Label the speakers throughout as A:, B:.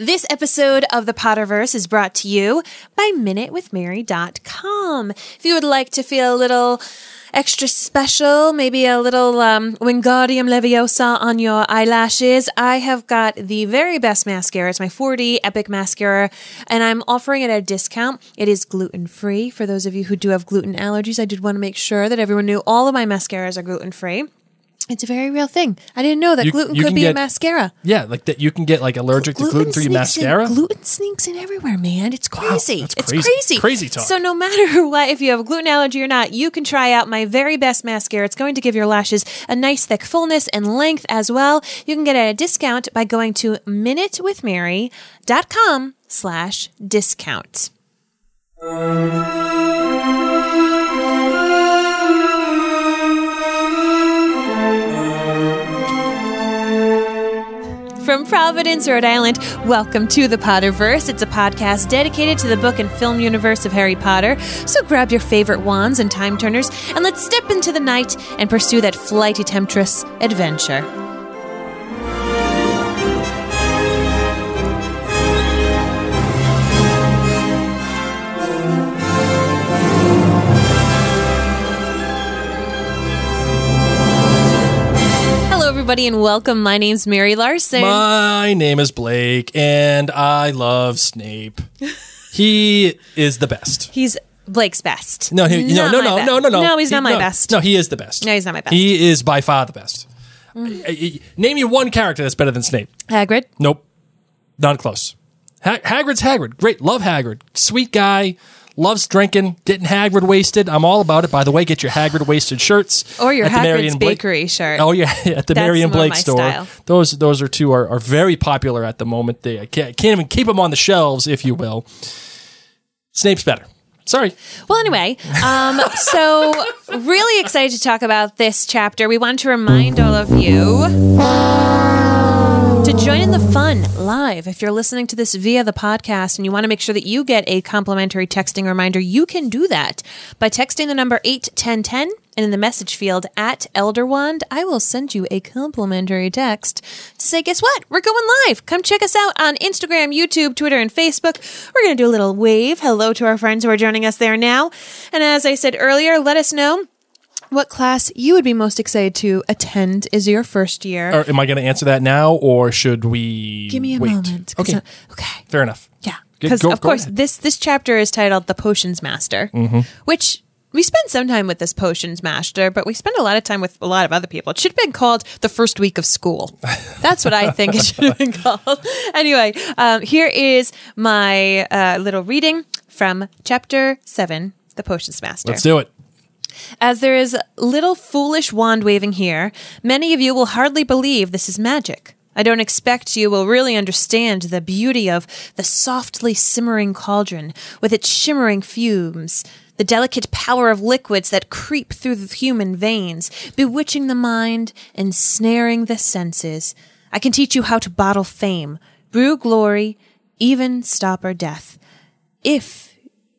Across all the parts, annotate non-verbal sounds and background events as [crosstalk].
A: This episode of the Potterverse is brought to you by MinuteWithMary.com. If you would like to feel a little extra special, maybe a little um, Wingardium Leviosa on your eyelashes, I have got the very best mascara. It's my 4D Epic Mascara, and I'm offering it at a discount. It is gluten free. For those of you who do have gluten allergies, I did want to make sure that everyone knew all of my mascaras are gluten free. It's a very real thing. I didn't know that
B: You-
A: gluten
B: you
A: could
B: can
A: be a
B: get-
A: mascara.
B: Yeah, like that. You can get like allergic to gluten free
A: sneaks
B: mascara.
A: In, gluten sneaks in everywhere, man. It's crazy.
B: that's
A: it's
B: crazy.
A: crazy.
B: Crazy talk.
A: So no [laughs] matter what, if you have a gluten allergy or not, you can try out my very best mascara. It's going to give your lashes a nice thick fullness and length as well. You can get it at a discount by going to minutewithmary.com slash discount. From Providence, Rhode Island, welcome to the Potterverse. It's a podcast dedicated to the book and film universe of Harry Potter. So grab your favorite wands and time turners and let's step into the night and pursue that flighty temptress adventure. Everybody, and welcome. My name's Mary Larson.
B: My name is Blake, and I love Snape. he is the best.
A: He's Blake's best.
B: No, he, no, no, no,
A: best.
B: no, no, no.
A: No, he's
B: He-
A: not my
B: no,
A: best.
B: No, he is the best.
A: No, he's not my best.
B: He is by far the best. Uh, uh, Name me one character that's better than Snape.
A: Hagrid.
B: Nope, not close. Ha- Hagrid's Hagrid. Great, love Hagrid. Sweet guy. Loves drinking, getting Hagrid wasted. I'm all about it. By the way, get your Hagrid wasted shirts
A: Or your
B: at
A: Hagrid's
B: and Blake-
A: Bakery shirt.
B: Oh yeah, [laughs] at the
A: That's
B: and Blake store.
A: style.
B: Those those are two are, are very popular at the moment. They I can't, can't even keep them on the shelves, if you will. Snape's better. Sorry.
A: Well, anyway, um, [laughs] so really excited to talk about this chapter. We want to remind all of you join in the fun live. If you're listening to this via the podcast and you want to make sure that you get a complimentary texting reminder, you can do that by texting the number 81010 and in the message field at Elderwand, I will send you a complimentary text to say, guess what? We're going live. Come check us out on Instagram, YouTube, Twitter, and Facebook. We're going to do a little wave. Hello to our friends who are joining us there now. And as I said earlier, let us know what class you would be most excited to attend is your first year.
B: Or am I going to answer that now, or should we
A: Give me a
B: wait?
A: moment.
B: Okay,
A: I- okay.
B: fair enough.
A: Yeah. Because of
B: go
A: course
B: ahead.
A: this this chapter is titled "The Potions Master,"
B: Mm-hmm.
A: which we spend some time with this potions master, but we spend a lot of time with a lot of other people. It should have been called the first week of school. [laughs] That's what I think it should have been called. [laughs] Anyway, um, here is my uh, little reading from chapter seven, "The Potions Master."
B: Let's do it.
A: As there is little foolish wand waving here, many of you will hardly believe this is magic. I don't expect you will really understand the beauty of the softly simmering cauldron with its shimmering fumes, the delicate power of liquids that creep through the human veins, bewitching the mind, ensnaring the senses. I can teach you how to bottle fame, brew glory, even stopper death. If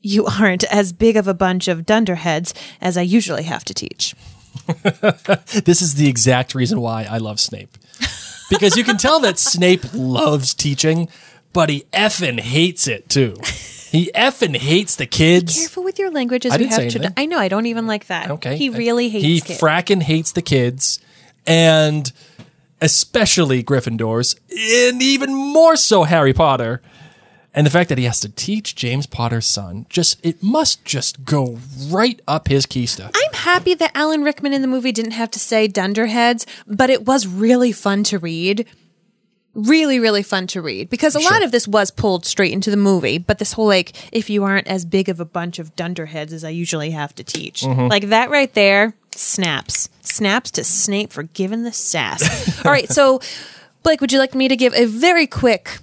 A: you aren't as big of a bunch of dunderheads as I usually have to teach. [laughs]
B: This is the exact reason why I love Snape. Because you can tell that Snape loves teaching, but he effing hates it too. He effing hates the kids.
A: Careful with your language as
B: I
A: we have
B: anything.
A: I know, I don't even like that.
B: Okay.
A: He really hates
B: He
A: kids.
B: fracking hates the kids and especially Gryffindors and even more so Harry Potter. And the fact that he has to teach James Potter's son, just it must just go right up his keister.
A: I'm happy that Alan Rickman in the movie didn't have to say dunderheads, but it was really fun to read. Really, really fun to read because a lot of this was pulled straight into the movie. But this whole like, if you aren't as big of a bunch of dunderheads as I usually have to teach, mm-hmm. like that right there, snaps, snaps to Snape for giving the sass. [laughs] All right, so Blake, would you like me to give a very quick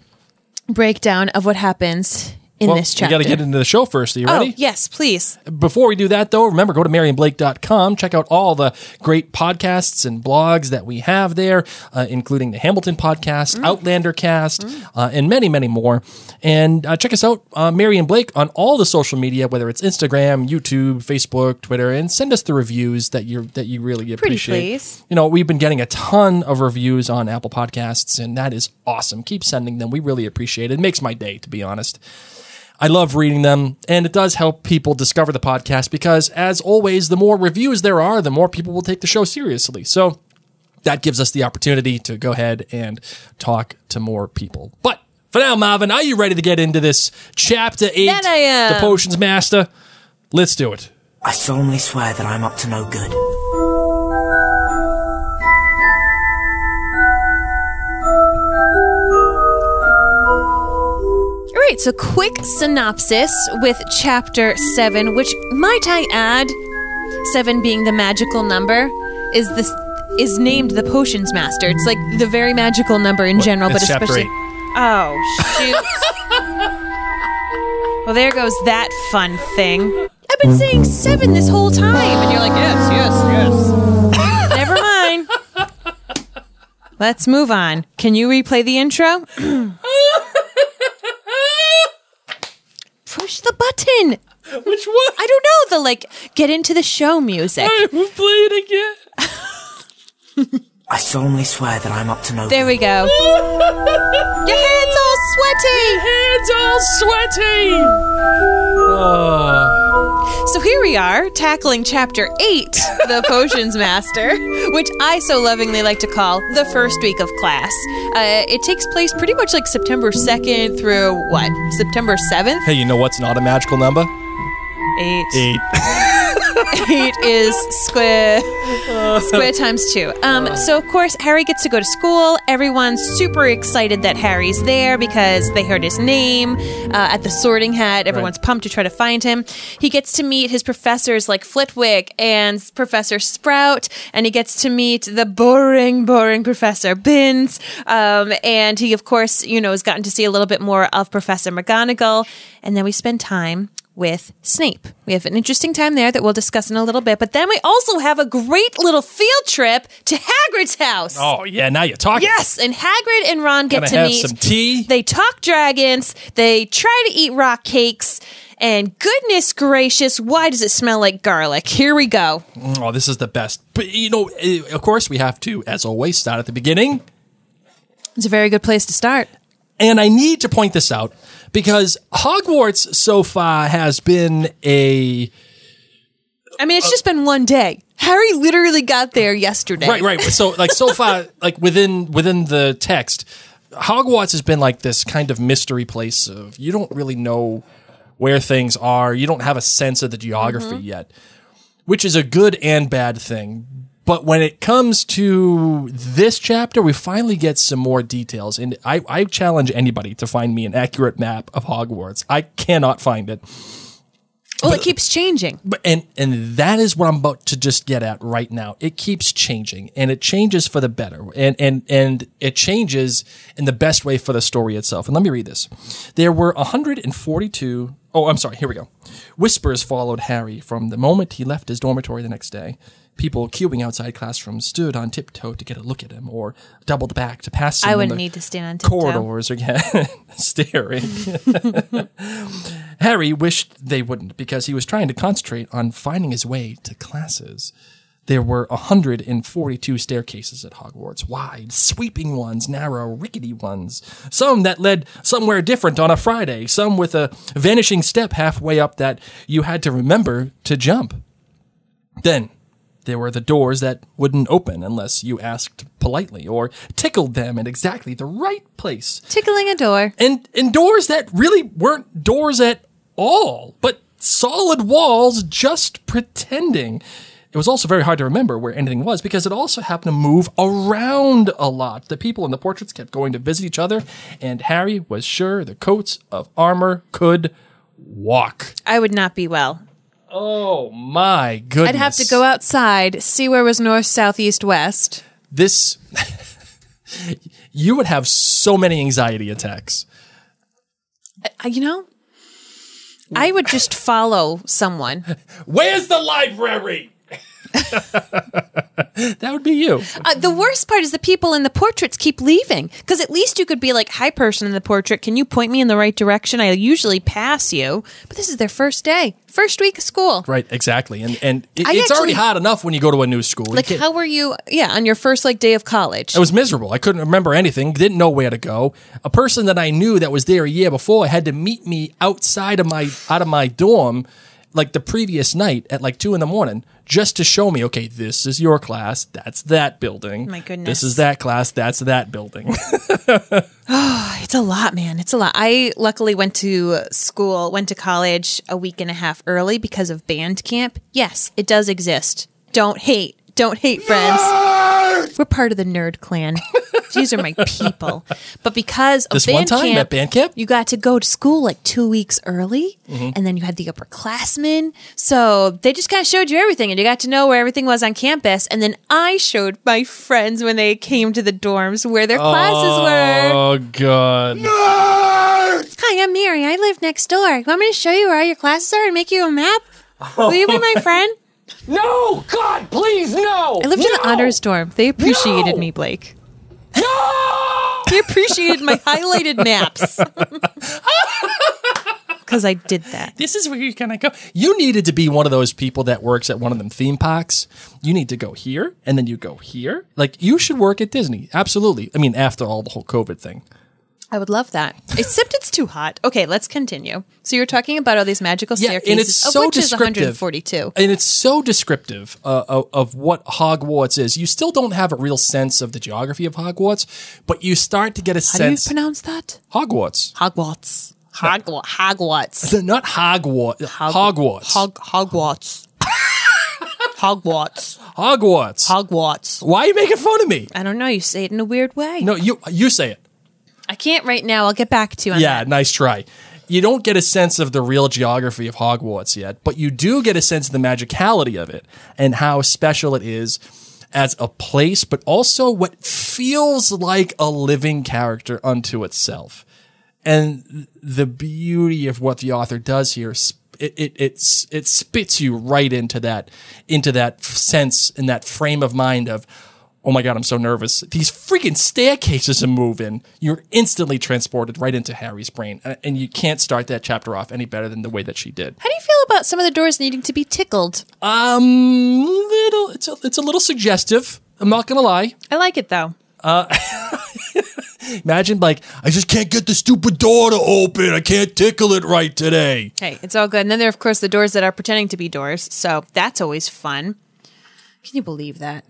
A: breakdown of what happens in
B: Well,
A: this
B: we
A: chapter.
B: got to get into the show first. Are you
A: oh,
B: ready?
A: yes, please.
B: Before we do that, though, remember go to MarionBlake.com. Check out all the great podcasts and blogs that we have there, uh, including the Hamilton podcast, Outlander cast, uh, and many, many more. And uh, check us out, uh, Marion Blake, on all the social media, whether it's Instagram, YouTube, Facebook, Twitter, and send us the reviews that you that you really appreciate.
A: Pretty please.
B: You know, we've been getting a ton of reviews on Apple Podcasts, and that is awesome. Keep sending them. We really appreciate it. It makes my day, to be honest. I love reading them, and it does help people discover the podcast because, as always, the more reviews there are, the more people will take the show seriously. So that gives us the opportunity to go ahead and talk to more people. But for now, Marvin, are you ready to get into this chapter eight?
A: That I am.
B: The Potions Master. Let's do it.
C: I solemnly swear that I'm up to no good.
A: Right, so quick synopsis with chapter 7, which might I add, 7 being the magical number, is this is named the potions master. It's like the very magical number in general, but
B: it's chapter
A: especially
B: eight.
A: Oh, shoot. [laughs] well, there goes that fun thing. I've been saying 7 this whole time and you're like, "Yes, yes, yes." [laughs] Never mind. Let's move on. Can you replay the intro? [clears throat] Push the button.
B: Which one?
A: I don't know the like get into the show music.
B: We'll play it again.
C: I solemnly swear that I'm up to no
A: There we go. [laughs] Your hands all sweaty.
B: Hands all sweaty.
A: Tackling chapter 8, The Potions Master, which I so lovingly like to call the first week of class. Uh, it takes place pretty much like September 2nd through what? September 7th?
B: Hey, you know what's not a magical number?
A: 8.
B: Eight. [laughs]
A: 8 is square square times 2. Um so of course Harry gets to go to school. Everyone's super excited that Harry's there because they heard his name uh, at the sorting hat. Everyone's pumped to try to find him. He gets to meet his professors like Flitwick and Professor Sprout and he gets to meet the boring boring Professor Binns. Um and he of course, you know, has gotten to see a little bit more of Professor McGonagall and then we spend time with Snape. We have an interesting time there that we'll discuss in a little bit, but then we also have a great little field trip to Hagrid's house.
B: Oh yeah, now you're talking.
A: Yes, and Hagrid and Ron get
B: Gonna
A: to
B: have
A: meet.
B: some tea.
A: They talk dragons. They try to eat rock cakes. And goodness gracious, why does it smell like garlic? Here we go.
B: Oh, this is the best. But you know, eh, of course, we have to, as always, start at the beginning.
A: It's a very good place to start.
B: And I need to point this out because Hogwarts so far has been a
A: I mean, it's just been one day. Harry literally got there yesterday.
B: right, right. So like so far, [laughs] like within within the text, Hogwarts has been like this kind of mystery place of you don't really know where things are. You don't have a sense of the geography mm-hmm. yet, which is a good and bad thing. But when it comes to this chapter, we finally get some more details. And I, I challenge anybody to find me an accurate map of Hogwarts. I cannot find it.
A: Well, it keeps changing.
B: But and and that is what I'm about to just get at right now. It keeps changing and it changes for the better. And and and it changes in the best way for the story itself. And let me read this. There were 142 Oh, I'm sorry. Here we go. Whispers followed Harry from the moment he left his dormitory the next day. People queuing outside classrooms stood on tiptoe to get a look at him or doubled back to pass him
A: I wouldn't
B: the
A: need to stand on tiptoe.
B: corridors again, [laughs] staring. [laughs] Harry wished they wouldn't because he was trying to concentrate on finding his way to classes. There were 142 staircases at Hogwarts, wide, sweeping ones, narrow, rickety ones. Some that led somewhere different on a Friday, some with a vanishing step halfway up that you had to remember to jump. Then there were the doors that wouldn't open unless you asked politely or tickled them in exactly the right place
A: Tickling a door.
B: and and doors that really weren't doors at all, but solid walls just pretending. It was also very hard to remember where anything was because it also happened to move around a lot. The people in the portraits kept going to visit each other, and Harry was sure the coats of armor could walk.
A: I would not be well.
B: Oh my goodness.
A: I'd have to go outside, see where was north, south, east, west.
B: This [laughs] you would have so many anxiety attacks.
A: I, you know, I would just follow someone. [laughs]
B: Where's the library? [laughs] that would be you.
A: Uh, the worst part is the people in the portraits keep leaving because at least you could be like, "Hi, person in the portrait, can you point me in the right direction?" I usually pass you, but this is their first day, first week of school.
B: Right, exactly. And and it, it's already hot enough when you go to a new school.
A: Like, how were you? Yeah, on your first like day of college.
B: I was miserable. I couldn't remember anything. Didn't know where to go. A person that I knew that was there a year before had to meet me outside of my out of my dorm, like the previous night at like two in the morning, just to show me, okay, this is your class. That's that building.
A: My goodness.
B: This is that class. That's that building. [laughs] [sighs]
A: It's a lot, man. It's a lot. I luckily went to school, went to college a week and a half early because of band camp. Yes, it does exist. Don't hate. Don't hate, friends. We're part of the nerd clan. [laughs] These are my people. But because of
B: This
A: band
B: one time
A: camp,
B: at band camp?
A: you got to go to school like two weeks early,
B: Mm-hmm.
A: and then you had the upperclassmen. So they just kind of showed you everything, and you got to know where everything was on campus. And then I showed my friends when they came to the dorms where their classes were.
B: oh god.
A: Hi, I'm Mary. I live next door. You want me to show you where all your classes are and make you a map? Will you be my [laughs] friend?
D: No! God, please, no!
A: I lived in the honors dorm. They appreciated
D: No!
A: me, Blake.
D: No!
A: They appreciated my highlighted maps. Because [laughs] I did that.
B: This is where you're gonna go. You needed to be one of those people that works at one of them theme parks. You need to go here and then you go here. Like you should work at Disney. Absolutely. I mean, after all the whole COVID thing.
A: I would love that. Except it's too hot. Okay, let's continue. So you're talking about all these magical staircases,
B: and it's
A: of
B: so
A: which
B: descriptive.
A: is 142.
B: And it's so descriptive uh, of, of what Hogwarts is. You still don't have a real sense of the geography of Hogwarts, but you start to get a sense.
A: How do you pronounce that?
B: Hogwarts.
A: Hogwarts. Hogwarts. Hogwarts.
B: Not Hogwarts. Hogwarts.
A: Hog- Hogwarts. Hogwarts.
B: Hogwarts.
A: Hogwarts.
B: Why are you making fun of me?
A: I don't know. You say it in a weird way.
B: No, you you say it.
A: I can't right now. I'll get back to you on
B: Yeah,
A: that.
B: nice try. You don't get a sense of the real geography of Hogwarts yet, but you do get a sense of the magicality of it and how special it is as a place, but also what feels like a living character unto itself. And the beauty of what the author does here, sp- it, it, it spits you right into that, into that sense and that frame of mind of, oh my God, I'm so nervous. These freaking staircases are moving. You're instantly transported right into Harry's brain. And you can't start that chapter off any better than the way that she did.
A: How do you feel about some of the doors needing to be tickled?
B: Um, little, it's a, it's a little suggestive. I'm not gonna lie.
A: I like it though.
B: Uh, [laughs] Imagine like, I just can't get the stupid door to open. I can't tickle it right today.
A: Hey, it's all good. And then there are, of course, the doors that are pretending to be doors. So that's always fun. Can you believe that?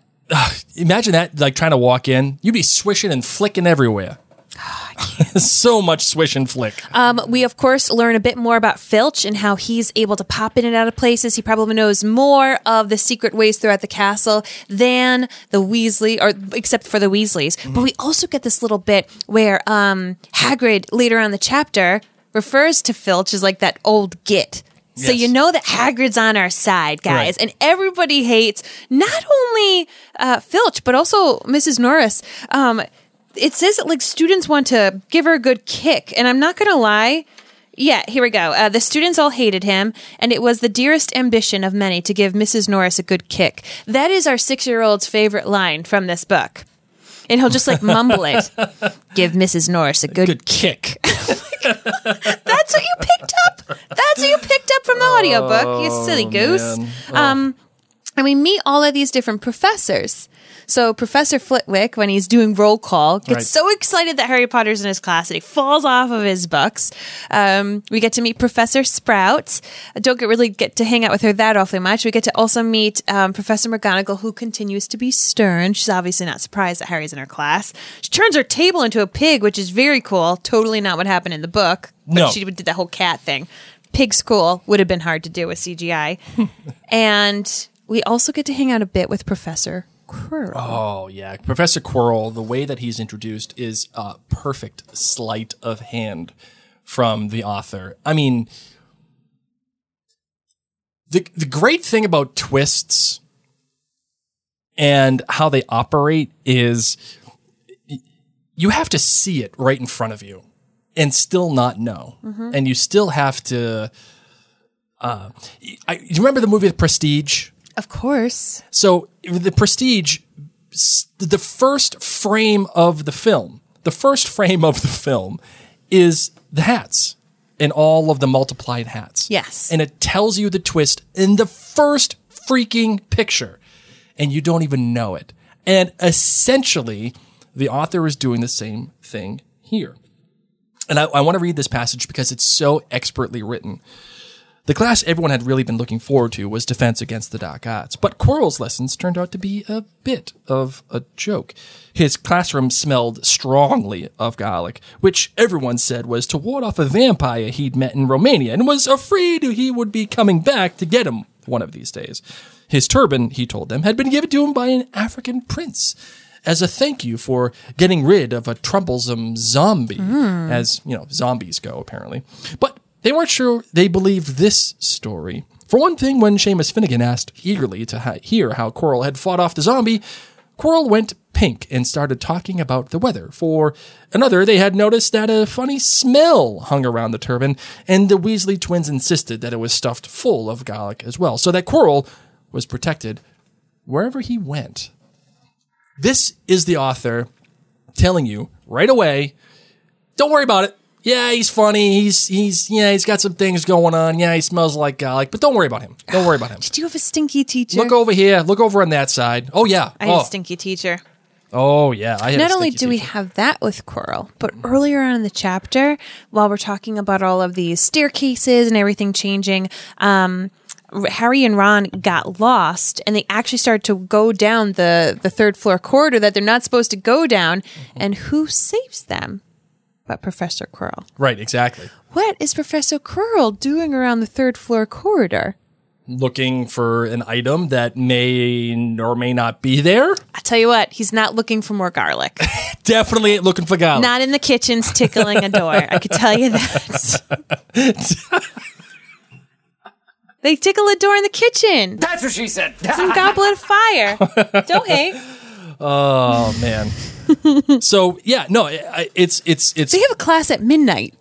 B: Imagine that, like trying to walk in. You'd be swishing and flicking everywhere. [sighs] [laughs] so much swish and flick.
A: Um, we, of course, learn a bit more about Filch and how he's able to pop in and out of places. He probably knows more of the secret ways throughout the castle than the Weasley, or except for the Weasleys. But we also get this little bit where um, Hagrid, later on in the chapter, refers to Filch as like that old git. So you know that Hagrid's on our side, guys,
B: Right.
A: and everybody hates not only uh, Filch but also Mrs. Norris. Um, it says that like students want to give her a good kick, and I'm not gonna lie. Yeah, here we go. Uh, the students all hated him, and it was the dearest ambition of many to give Mrs. Norris a good kick. That is our six year old's favorite line from this book. And he'll just like mumble it. [laughs] Give Mrs. Norris a good,
B: Good kick. [laughs] [laughs]
A: that's what you picked up. That's what you picked up from the audiobook, you silly goose.
B: man.
A: Um, and we meet all of these different professors. So Professor Flitwick, when he's doing roll call, gets
B: Right.
A: so excited that Harry Potter's in his class that he falls off of his books. Um, we get to meet Professor Sprout. I don't get really get to hang out with her that awfully much. We get to also meet um, Professor McGonagall, who continues to be stern. She's obviously not surprised that Harry's in her class. She turns her table into a pig, which is very cool. Totally not what happened in the book. But
B: No.
A: she did that whole cat thing. Pig school would have been hard to do with CGI. [laughs] and we also get to hang out a bit with Professor Quirrell.
B: Oh yeah, Professor Quirrell. The way that he's introduced is a perfect sleight of hand from the author. I mean, the the great thing about twists and how they operate is you have to see it right in front of you and still not know, and you still have to Uh, I, you remember the movie The Prestige?
A: Of course.
B: So the Prestige, the first frame of the film, the first frame of the film is the hats and all of the multiplied hats.
A: Yes.
B: And it tells you the twist in the first freaking picture and you don't even know it. And essentially, the author is doing the same thing here. And I, I want to read this passage because it's so expertly written. The class everyone had really been looking forward to was Defense Against the Dark Arts, but Quirrell's lessons turned out to be a bit of a joke. His classroom smelled strongly of garlic, which everyone said was to ward off a vampire he'd met in Romania and was afraid he would be coming back to get him one of these days. His turban, he told them, had been given to him by an African prince as a thank you for getting rid of a troublesome zombie, hmm. as you know, zombies go apparently. But they weren't sure they believed this story. For one thing, when Seamus Finnigan asked eagerly to ha- hear how Quirrell had fought off the zombie, Quirrell went pink and started talking about the weather. For another, they had noticed that a funny smell hung around the turban, and the Weasley twins insisted that it was stuffed full of garlic as well, so that Quirrell was protected wherever he went. This is the author telling you right away, don't worry about it. Yeah, he's funny. He's he's yeah, he's got some things going on. Yeah, he smells like garlic, but don't worry about him. Don't worry about him.
A: Did you have a stinky teacher?
B: Look over here. Look over on that side. Oh yeah.
A: I had
B: oh.
A: a stinky teacher.
B: oh yeah. I had a
A: Not only do we have that with Quirrell, but earlier on in the chapter, while we're talking about all of these staircases and everything changing, um, Harry and Ron got lost, and they actually started to go down the the third floor corridor that they're not supposed to go down.
B: Mm-hmm.
A: And who saves them? But Professor Quirrell.
B: right exactly
A: What is Professor Quirrell doing around the third floor corridor?
B: looking for an item that may or may not be there.
A: I tell you what, he's not looking for more garlic. [laughs]
B: Definitely ain't looking for garlic.
A: not in the kitchens tickling a door. I could tell you that. [laughs] they tickle a door in the kitchen.
D: That's what she said.
A: Some goblet of fire. [laughs] Don't hate.
B: oh man. [laughs] so yeah, no, I- it's it's it's
A: They have a class at midnight.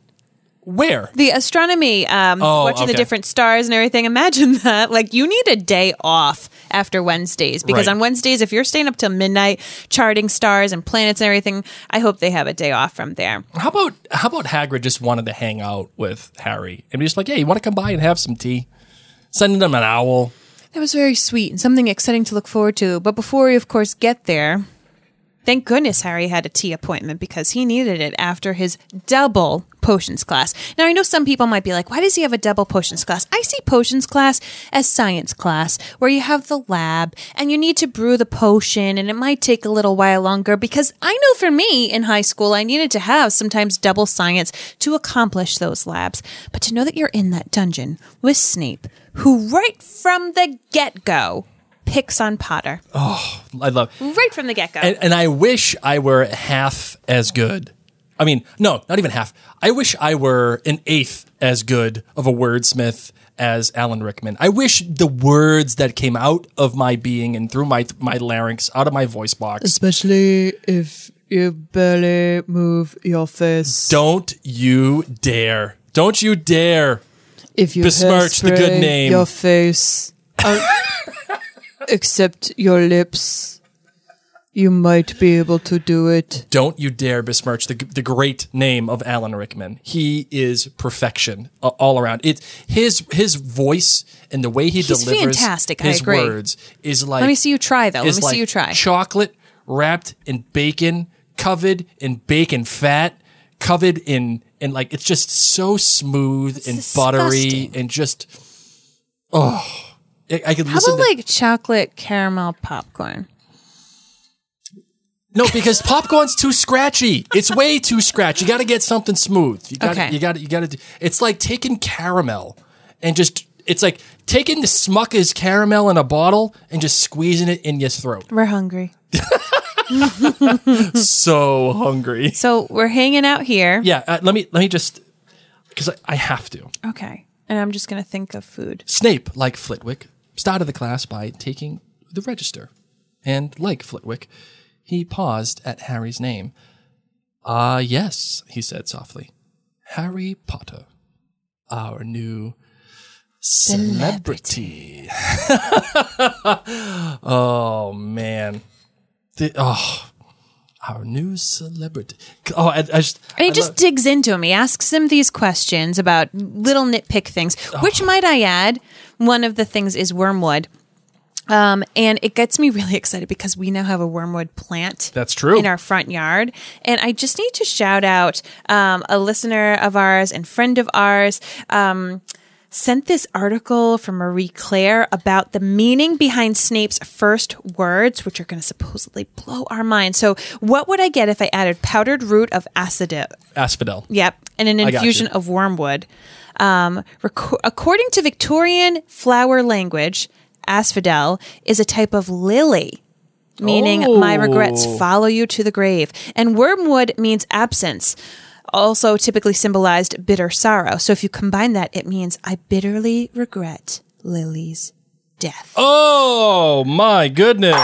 B: where
A: The astronomy, um,
B: Oh,
A: watching the
B: okay.
A: different stars and everything. Imagine [laughs] that. Like, you need a day off after Wednesdays because
B: Right.
A: on Wednesdays, if you're staying up till midnight charting stars and planets and everything, I hope they have a day off from there.
B: How about how about Hagrid just wanted to hang out with Harry and be just like, hey, you want to come by and have some tea? Sending him an owl.
A: That was very sweet and something exciting to look forward to. But before we, of course, get there, thank goodness Harry had a tea appointment because he needed it after his double potions class. Now, I know some people might be like, why does he have a double potions class? I see potions class as science class, where you have the lab and you need to brew the potion, and it might take a little while longer because I know for me in high school, I needed to have sometimes double science to accomplish those labs. But to know that you're in that dungeon with Snape, who right from the get go picks on Potter, Oh,
B: I love
A: right from the get go.
B: and, and I wish I were half as good. I mean, no, not even half. I wish I were an eighth as good of a wordsmith as Alan Rickman. I wish the words that came out of my being and through my my larynx, out of my voice box.
E: Especially if you barely move your face.
B: Don't you dare! Don't you dare!
E: if you
B: besmirch the good name.
E: Your face, uh, [laughs] except your lips, you might be able to do it.
B: Don't you dare besmirch the, the great name of Alan Rickman. He is perfection uh, all around. It his his voice and the way he
A: He's
B: delivers
A: fantastic. I
B: his
A: agree.
B: words is like.
A: Let me see you try, though. Let
B: is
A: me see you try.
B: Chocolate wrapped in bacon, covered in bacon fat, covered in in like it's just so smooth and buttery
A: disgusting.
B: and just oh. I, I could
A: How
B: listen
A: about
B: to,
A: like chocolate caramel popcorn?
B: No, because popcorn's too scratchy. It's way too scratchy. You got to get something smooth. You got
A: Okay.
B: you got you got to It's like taking caramel and just it's like taking the Smucker's caramel in a bottle and just squeezing it in your throat.
A: We're hungry. [laughs] [laughs]
B: so hungry.
A: So we're hanging out here.
B: Yeah, uh, let me let me just cuz I, I have to.
A: Okay. And I'm just going to think of food.
B: Snape, like Flitwick, started the class by taking the register. And like Flitwick, he paused at Harry's name. Ah, yes, he said softly. Harry Potter, our new celebrity. [laughs] oh man, the, oh, our new celebrity. Oh, I, I just
A: And he
B: I
A: just
B: love-
A: digs into him. He asks him these questions about little nitpick things, which might I add, one of the things is wormwood. Um, and it gets me really excited because we now have a wormwood plant.
B: That's true.
A: In our front yard. And I just need to shout out um, a listener of ours and friend of ours. Um, sent this article from Marie Claire about the meaning behind Snape's first words, which are going to supposedly blow our minds. So, what would I get if I added powdered root of acidil?
B: asphodel.
A: Yep, and an infusion of wormwood. Um, reco- according to Victorian flower language, asphodel is a type of lily, meaning my regrets
B: Oh.
A: follow you to the grave. And wormwood means absence, also typically symbolized bitter sorrow. So if you combine that, it means I bitterly regret Lily's death.
B: Oh my goodness!
D: Just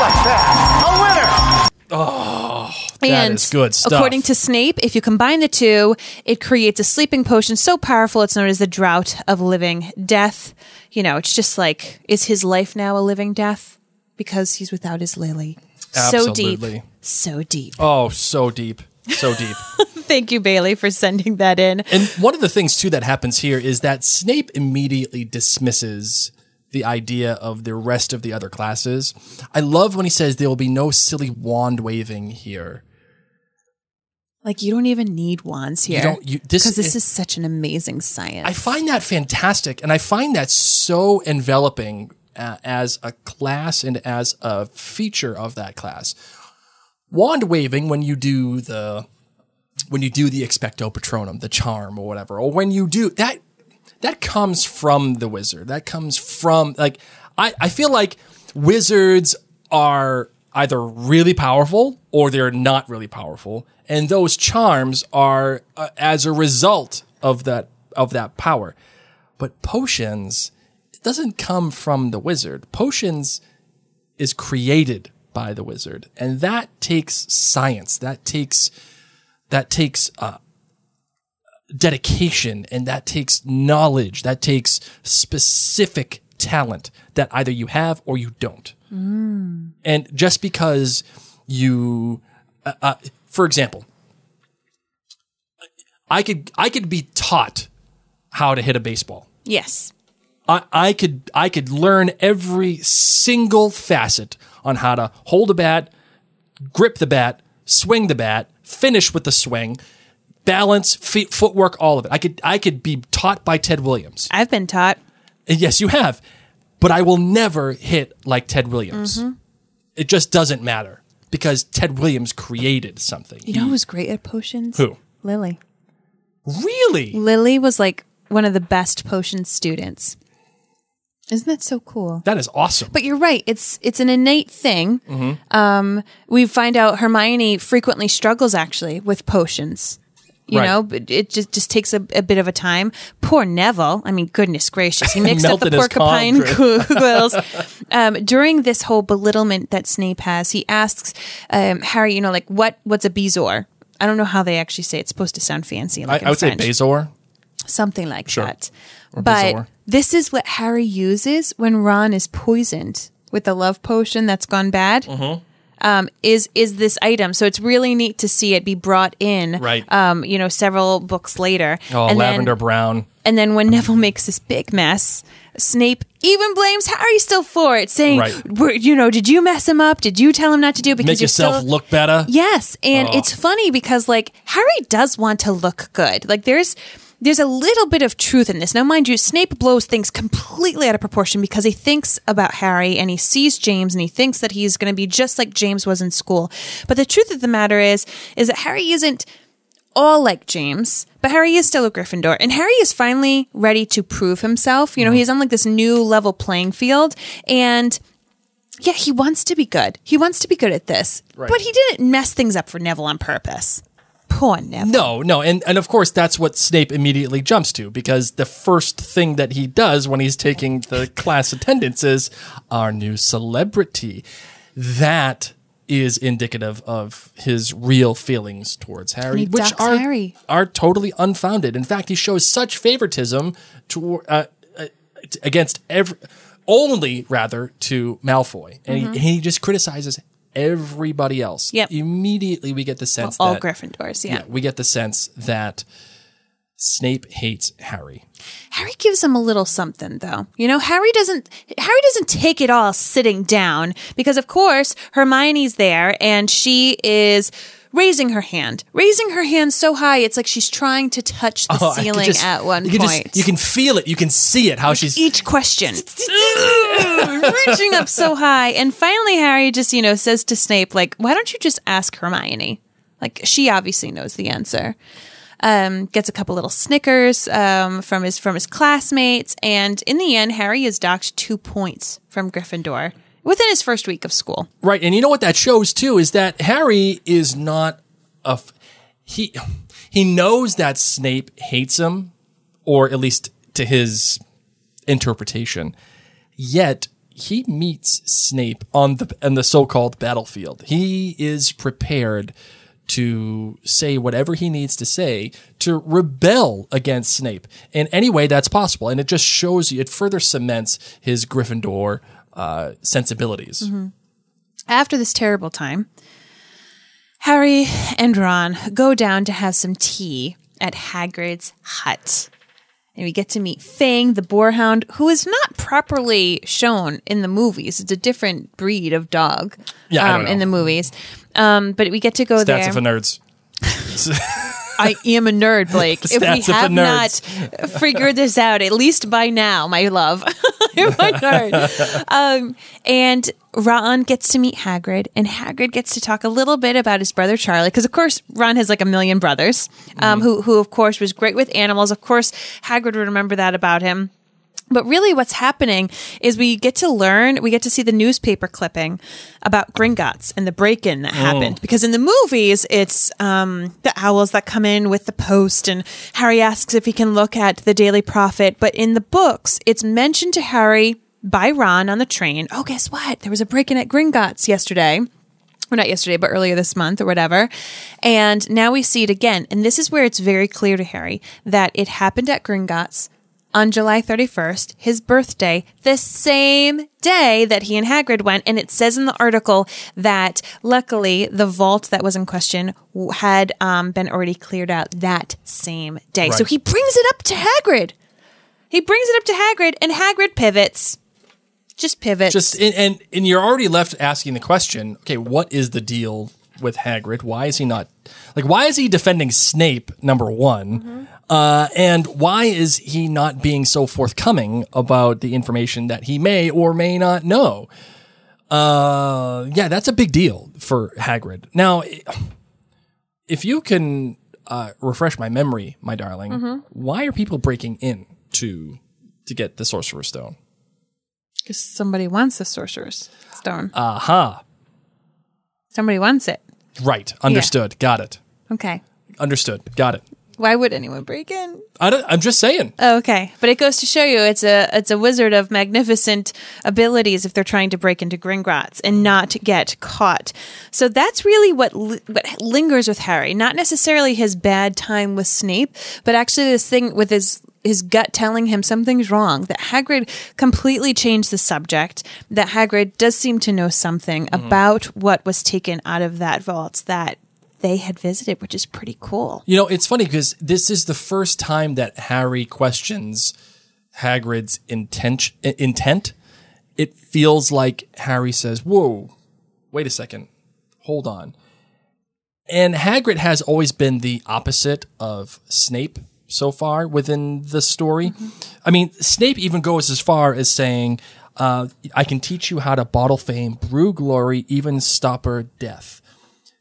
D: like that. A winner!
B: Oh, that
A: and
B: is good stuff.
A: According to Snape, if you combine the two, it creates a sleeping potion so powerful it's known as the Drought of Living Death. You know, it's just like, is his life now a living death? Because he's without his Lily. So
B: Absolutely.
A: deep. So deep.
B: Oh, so deep, so deep. [laughs]
A: Thank you, Bailey, for sending that in.
B: And one of the things too that happens here is that Snape immediately dismisses the idea of the rest of the other classes. I love when he says there will be no silly wand waving here.
A: Like, you don't even need wands here.
B: don't- you- this
A: Because this
B: is-
A: is such an amazing science.
B: I find that fantastic, and I find that so enveloping uh, as a class and as a feature of that class. Wand waving when you do the when you do the expecto patronum, the charm or whatever, or when you do that, that comes from the wizard. That comes from like I, I feel like wizards are either really powerful or they're not really powerful, and those charms are uh, as a result of that of that power. But potions, it doesn't come from the wizard. Potions is created by the wizard, and that takes science. That takes that takes uh, dedication, and that takes knowledge. That takes specific talent that either you have or you don't. And just because you, uh, uh, for example, I could I could be taught how to hit a baseball.
A: yes.
B: I, I could I could learn every single facet on how to hold a bat, grip the bat, swing the bat, finish with the swing, balance, feet, footwork, all of it. I could I could be taught by Ted Williams.
A: I've been taught.
B: Uh, yes, you have, but I will never hit like Ted Williams. Mm-hmm. It just doesn't matter because Ted Williams created something.
A: You know who was great at potions?
B: Who?
A: Lily.
B: Really?
A: Lily was like one of the best potion students. Isn't that so cool?
B: That is awesome.
A: But you're right. It's it's an innate thing.
B: Mm-hmm.
A: Um, we find out Hermione frequently struggles actually with potions. You
B: Right.
A: know, but it just just takes a, a bit of a time. Poor Neville. I mean, goodness gracious, he mixed up the porcupine quills. [laughs] um, during this whole belittlement that Snape has, he asks um, Harry, you know, like what what's a bezoar? I don't know how they actually say it. It's supposed to sound fancy.
B: I,
A: Like in
B: I would
A: French
B: say Bazor.
A: something like
B: Sure.
A: that.
B: Or
A: But. This is what Harry uses when Ron is poisoned with the love potion that's gone bad.
B: Mm-hmm.
A: Um, is is this item? So it's really neat to see it be brought in.
B: Right.
A: Um, you know, several books later.
B: Oh,
A: and
B: lavender
A: Then,
B: brown.
A: and then when Neville makes this big mess, Snape even blames Harry still for it, saying,
B: Right.
A: "You know, did you mess him up? Did you tell him not to do it because
B: Make yourself
A: still
B: look better.
A: Yes, and
B: Oh.
A: it's funny because like Harry does want to look good. Like there's there's a little bit of truth in this. Now, mind you, Snape blows things completely out of proportion because he thinks about Harry and he sees James and he thinks that he's going to be just like James was in school. But the truth of the matter is, is that Harry isn't all like James, but Harry is still a Gryffindor. And Harry is finally ready to prove himself. You know, mm-hmm. he's on like this new level playing field. And yeah, he wants to be good. He wants to be good at this.
B: Right.
A: But he didn't mess things up for Neville on purpose. Poor Neville.
B: No, no, and and of course that's what Snape immediately jumps to because the first thing that he does when he's taking the [laughs] class attendance is our new celebrity. That is indicative of his real feelings towards Harry, which are
A: Harry.
B: are totally unfounded. In fact, he shows such favoritism to uh, uh, against every only rather to Malfoy, and he, he just criticizes everybody else.
A: Yep.
B: Immediately, we get the sense
A: All
B: that
A: Gryffindors, yeah.
B: yeah, we get the sense that Snape hates Harry.
A: Harry gives him a little something though. You know, Harry doesn't Harry doesn't take it all sitting down because of course Hermione's there and she is raising her hand. Raising her hand so high it's like she's trying to touch the
B: Oh, I could
A: ceiling
B: just-
A: at one
B: you can
A: point.
B: Just, you can feel it. You can see it. How she's
A: each question. [laughs] [laughs] reaching up so high. And finally, Harry just, you know, says to Snape, like, why don't you just ask Hermione? Like, she obviously knows the answer. Um, gets a couple little snickers um, from his from his classmates, and in the end, Harry is docked two points from Gryffindor within his first week of school.
B: Right, and you know what that shows too is that Harry is not a f- he he knows that Snape hates him, or at least to his interpretation. Yet he meets Snape on the on the so-called battlefield. He is prepared to say whatever he needs to say to rebel against Snape in any way that's possible, and it just shows you. It further cements his Gryffindor uh, sensibilities.
A: After this terrible time, Harry and Ron go down to have some tea at Hagrid's hut. And we get to meet Fang, the boarhound, who is not properly shown in the movies. It's a different breed of dog
B: Yeah,
A: um, in the movies. Um, but we get to go
B: Stats
A: there.
B: of the nerds. [laughs]
A: I am a nerd, Blake. if we
B: Stats of the
A: have not [laughs] figured this out, at least by now, my love, [laughs] I'm a nerd. Um, and Ron gets to meet Hagrid, and Hagrid gets to talk a little bit about his brother Charlie, because of course Ron has like a million brothers, um,
B: Mm-hmm.
A: who who of course was great with animals. Of course, Hagrid would remember that about him. But really, what's happening is we get to learn, we get to see the newspaper clipping about Gringotts and the break in that happened. Because in the movies, it's um, the owls that come in with the post, and Harry asks if he can look at the Daily Prophet. But in the books, it's mentioned to Harry by Ron on the train. Oh, guess what? There was a break in at Gringotts yesterday or not yesterday, but earlier this month or whatever. And now we see it again. And this is where it's very clear to Harry that it happened at Gringotts on July 31st, his birthday, the same day that he and Hagrid went. And it says in the article that luckily the vault that was in question had um, been already cleared out that same day. So he brings it up to Hagrid. He brings it up to Hagrid, and Hagrid pivots. Just pivots.
B: Just and, and and you're already left asking the question. Okay, what is the deal with Hagrid? Why is he not like? Why is he defending Snape? Number one, uh, and why is he not being so forthcoming about the information that he may or may not know? Uh, yeah, that's a big deal for Hagrid. Now, if you can uh, refresh my memory, my darling, why are people breaking in to to get the Sorcerer's Stone?
A: Because somebody wants the sorcerer's stone.
B: Aha.
A: somebody wants it.
B: Right. Understood. Got it.
A: Okay.
B: Understood. Got it.
A: Why would anyone break in?
B: I don't, I'm just saying.
A: Oh, okay, but it goes to show you it's a it's a wizard of magnificent abilities if they're trying to break into Gringotts and not get caught. So that's really what li- what lingers with Harry, not necessarily his bad time with Snape, but actually this thing with his his gut telling him something's wrong. That Hagrid completely changed the subject. That Hagrid does seem to know something mm-hmm. about what was taken out of that vault that they had visited, which is pretty cool.
B: You know, it's funny because this is the first time that Harry questions Hagrid's intent. Intent. It feels like Harry says, "Whoa, wait a second, hold on." And Hagrid has always been the opposite of Snape so far within the story. I mean, Snape even goes as far as saying, uh, "I can teach you how to bottle fame, brew glory, even stopper death."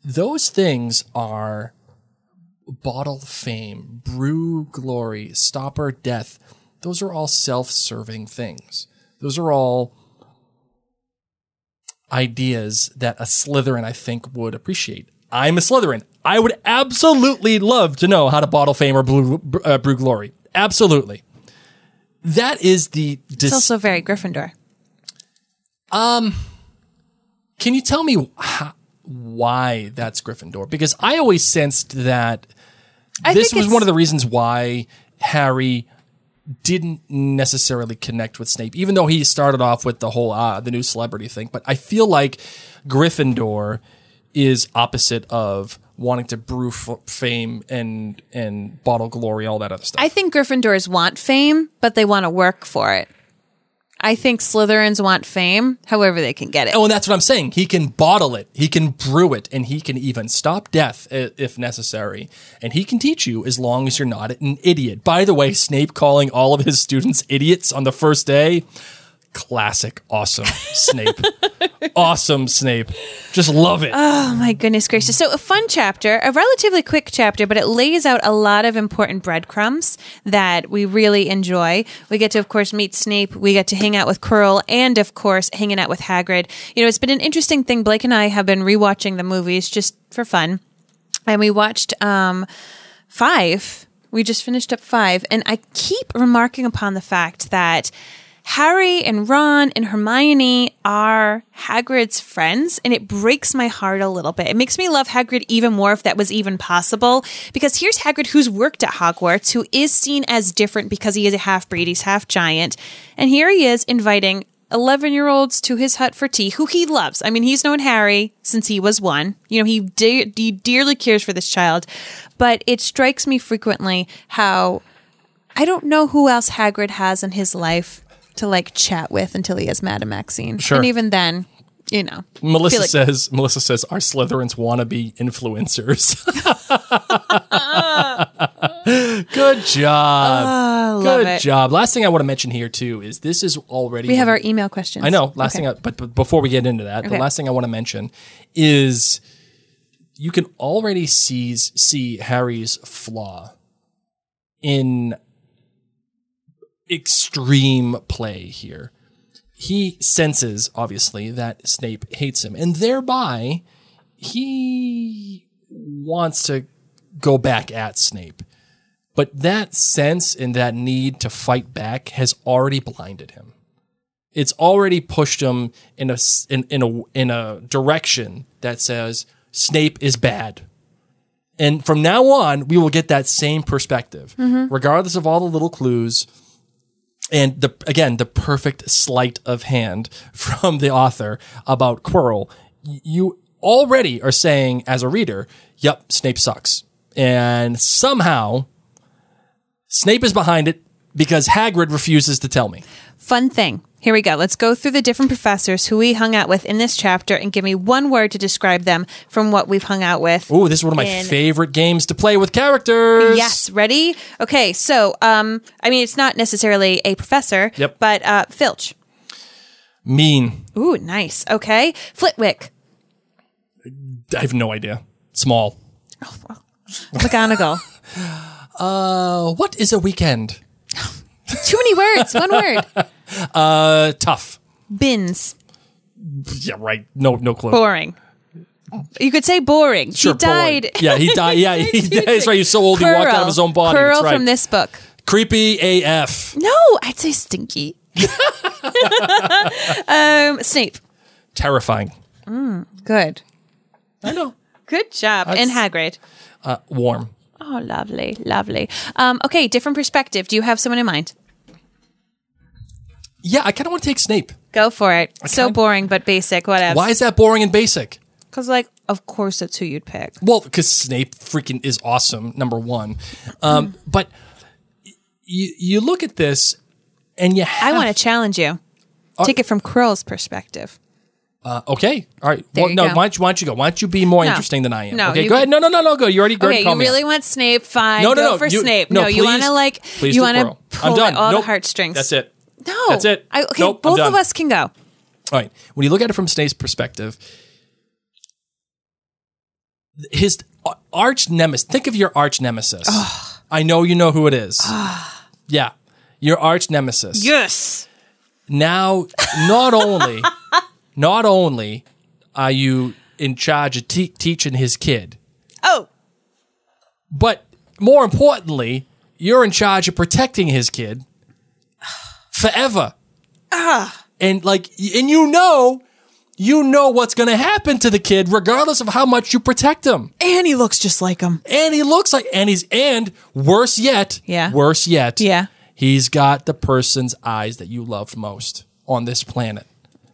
B: Those things are bottle fame, brew glory, stopper death. Those are all self-serving things. Those are all ideas that a Slytherin, I think, would appreciate. I'm a Slytherin. I would absolutely love to know how to bottle fame or brew, uh, brew glory. Absolutely. That is the.
A: It's
B: Dis-
A: also very Gryffindor.
B: Um, can you tell me how, why that's Gryffindor because I always sensed that
A: I
B: this was one of the reasons why Harry didn't necessarily connect with Snape, even though he started off with the whole uh, the new celebrity thing. But I feel like Gryffindor is opposite of wanting to brew f- fame and and bottle glory, all that other stuff.
A: I think Gryffindors want fame, but they want to work for it. I think Slytherins want fame, however they can get it.
B: Oh, and that's what I'm saying. He can bottle it, he can brew it, and he can even stop death if necessary. And he can teach you as long as you're not an idiot. By the way, Snape calling all of his students idiots on the first day. Classic, awesome Snape. [laughs] awesome Snape. Just love it.
A: Oh my goodness gracious. So a fun chapter, a relatively quick chapter, but it lays out a lot of important breadcrumbs that we really enjoy. We get to, of course, meet Snape. We get to hang out with Quirrell and, of course, hanging out with Hagrid. You know, it's been an interesting thing. Blake and I have been rewatching the movies just for fun. And we watched, um, five. We just finished up five. And I keep remarking upon the fact that Harry and Ron and Hermione are Hagrid's friends, and it breaks my heart a little bit. It makes me love Hagrid even more if that was even possible. Because here's Hagrid who's worked at Hogwarts, who is seen as different because he is a half breed, he's half giant. And here he is inviting 11 year olds to his hut for tea, who he loves. I mean, he's known Harry since he was one. You know, he, de- he dearly cares for this child. But it strikes me frequently how I don't know who else Hagrid has in his life to like chat with until he has Madame Maxime.
B: Sure.
A: And even then, you know.
B: Melissa
A: like-
B: says Melissa says our Slytherins wannabe influencers. [laughs] Good job.
A: Ah, love
B: Good
A: it.
B: job. Last thing I want to mention here too is this is already
A: We have our email questions.
B: I know. Last
A: Okay.
B: thing, I, but, but before we get into that, the last thing I want to mention is you can already see see Harry's flaw in extreme play here. He senses obviously that Snape hates him, and thereby he wants to go back at Snape. But that sense and that need to fight back has already blinded him it's already pushed him in a in, in a in a direction that says Snape is bad. And from now on, we will get that same perspective, mm-hmm. regardless of all the little clues. And the again, the perfect sleight of hand [laughs] from the author about Quirrell. You already are saying, as a reader, "Yep, Snape sucks," and somehow Snape is behind it because Hagrid refuses to tell me.
A: Fun thing. Here we go. Let's go through the different professors who we hung out with in this chapter and give me one word to describe them from what we've hung out with.
B: Ooh, this is one of my
A: in-
B: favorite games to play with characters.
A: Yes, ready? Okay, so um I mean it's not necessarily a professor,
B: Yep.
A: but uh Filch.
B: Mean.
A: Ooh, nice. Okay. Flitwick.
B: I have no idea. Small. [laughs]
A: McGonagall.
B: Uh, what is a weekend? [laughs]
A: Too many words, one word. [laughs]
B: Uh, tough.
A: Binns.
B: Yeah, right. No, no clue.
A: Boring. You could say boring.
B: Sure,
A: he died.
B: boring. Yeah, he died. Yeah, he died. [laughs] That's right. He's so old he walked out of his own body.
A: Pearl
B: right.
A: from this book.
B: Creepy AF.
A: No, I'd say stinky. [laughs] um, Snape.
B: Terrifying.
A: Good.
B: I know.
A: Good job. and Hagrid.
B: Uh, warm.
A: Oh, lovely, lovely. Um, okay, different perspective. Do you have someone in mind?
B: Yeah, I kind of want to take Snape.
A: Go for it. So
B: kind-
A: boring, but basic. Whatever.
B: Why is that boring and basic?
A: Because, like, of course, that's who you'd pick.
B: Well, because Snape freaking is awesome, number one. Um, but y- you you look at this, and you
A: I
B: have,
A: want to challenge you. Take it from Quirrell's perspective.
B: Uh, okay, all right. Well,
A: you
B: no,
A: go.
B: why don't, you, why don't you go? Why don't you be more interesting than I am?
A: No,
B: okay,
A: you
B: go
A: can-
B: ahead. No, no, no, no. Go. You already,
A: Okay, you really want Snape? Fine.
B: No, no,
A: go
B: no.
A: for
B: you-
A: Snape.
B: No,
A: No, you want to like
B: please
A: you
B: do
A: want to
B: Quirrell.
A: pull
B: I'm done.
A: all
B: Nope.
A: the heartstrings.
B: That's it.
A: No,
B: That's it.
A: I, okay,
B: Nope,
A: both of us can go.
B: All right. When you look at it from Snape's perspective, his arch nemesis. Think of your arch nemesis. I know you know who it is. yeah, your arch nemesis.
A: Yes.
B: now not only [laughs] not only are you in charge of te- teaching his kid
A: Oh,
B: but more importantly you're in charge of protecting his kid forever Ah. and like and you know you know what's going to happen to the kid regardless of how much you protect him.
A: And he looks just like him.
B: And he looks like and he's and worse yet,
A: Yeah.
B: worse yet,
A: Yeah.
B: he's got the person's eyes that you loved most on this planet.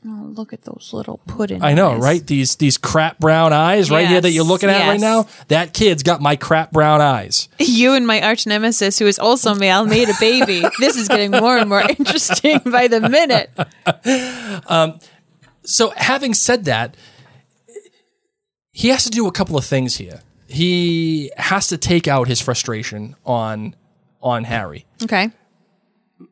A: Oh, look at those little pudding.
B: I know,
A: eyes.
B: right? These these crap brown eyes right here that you're looking at right now. That kid's got my crap brown eyes. [laughs]
A: You and my arch nemesis, who is also male, made a baby. [laughs] this is getting more and more interesting by the minute.
B: Um, so, having said that, he has to do a couple of things here. He has to take out his frustration on on Harry,
A: Okay.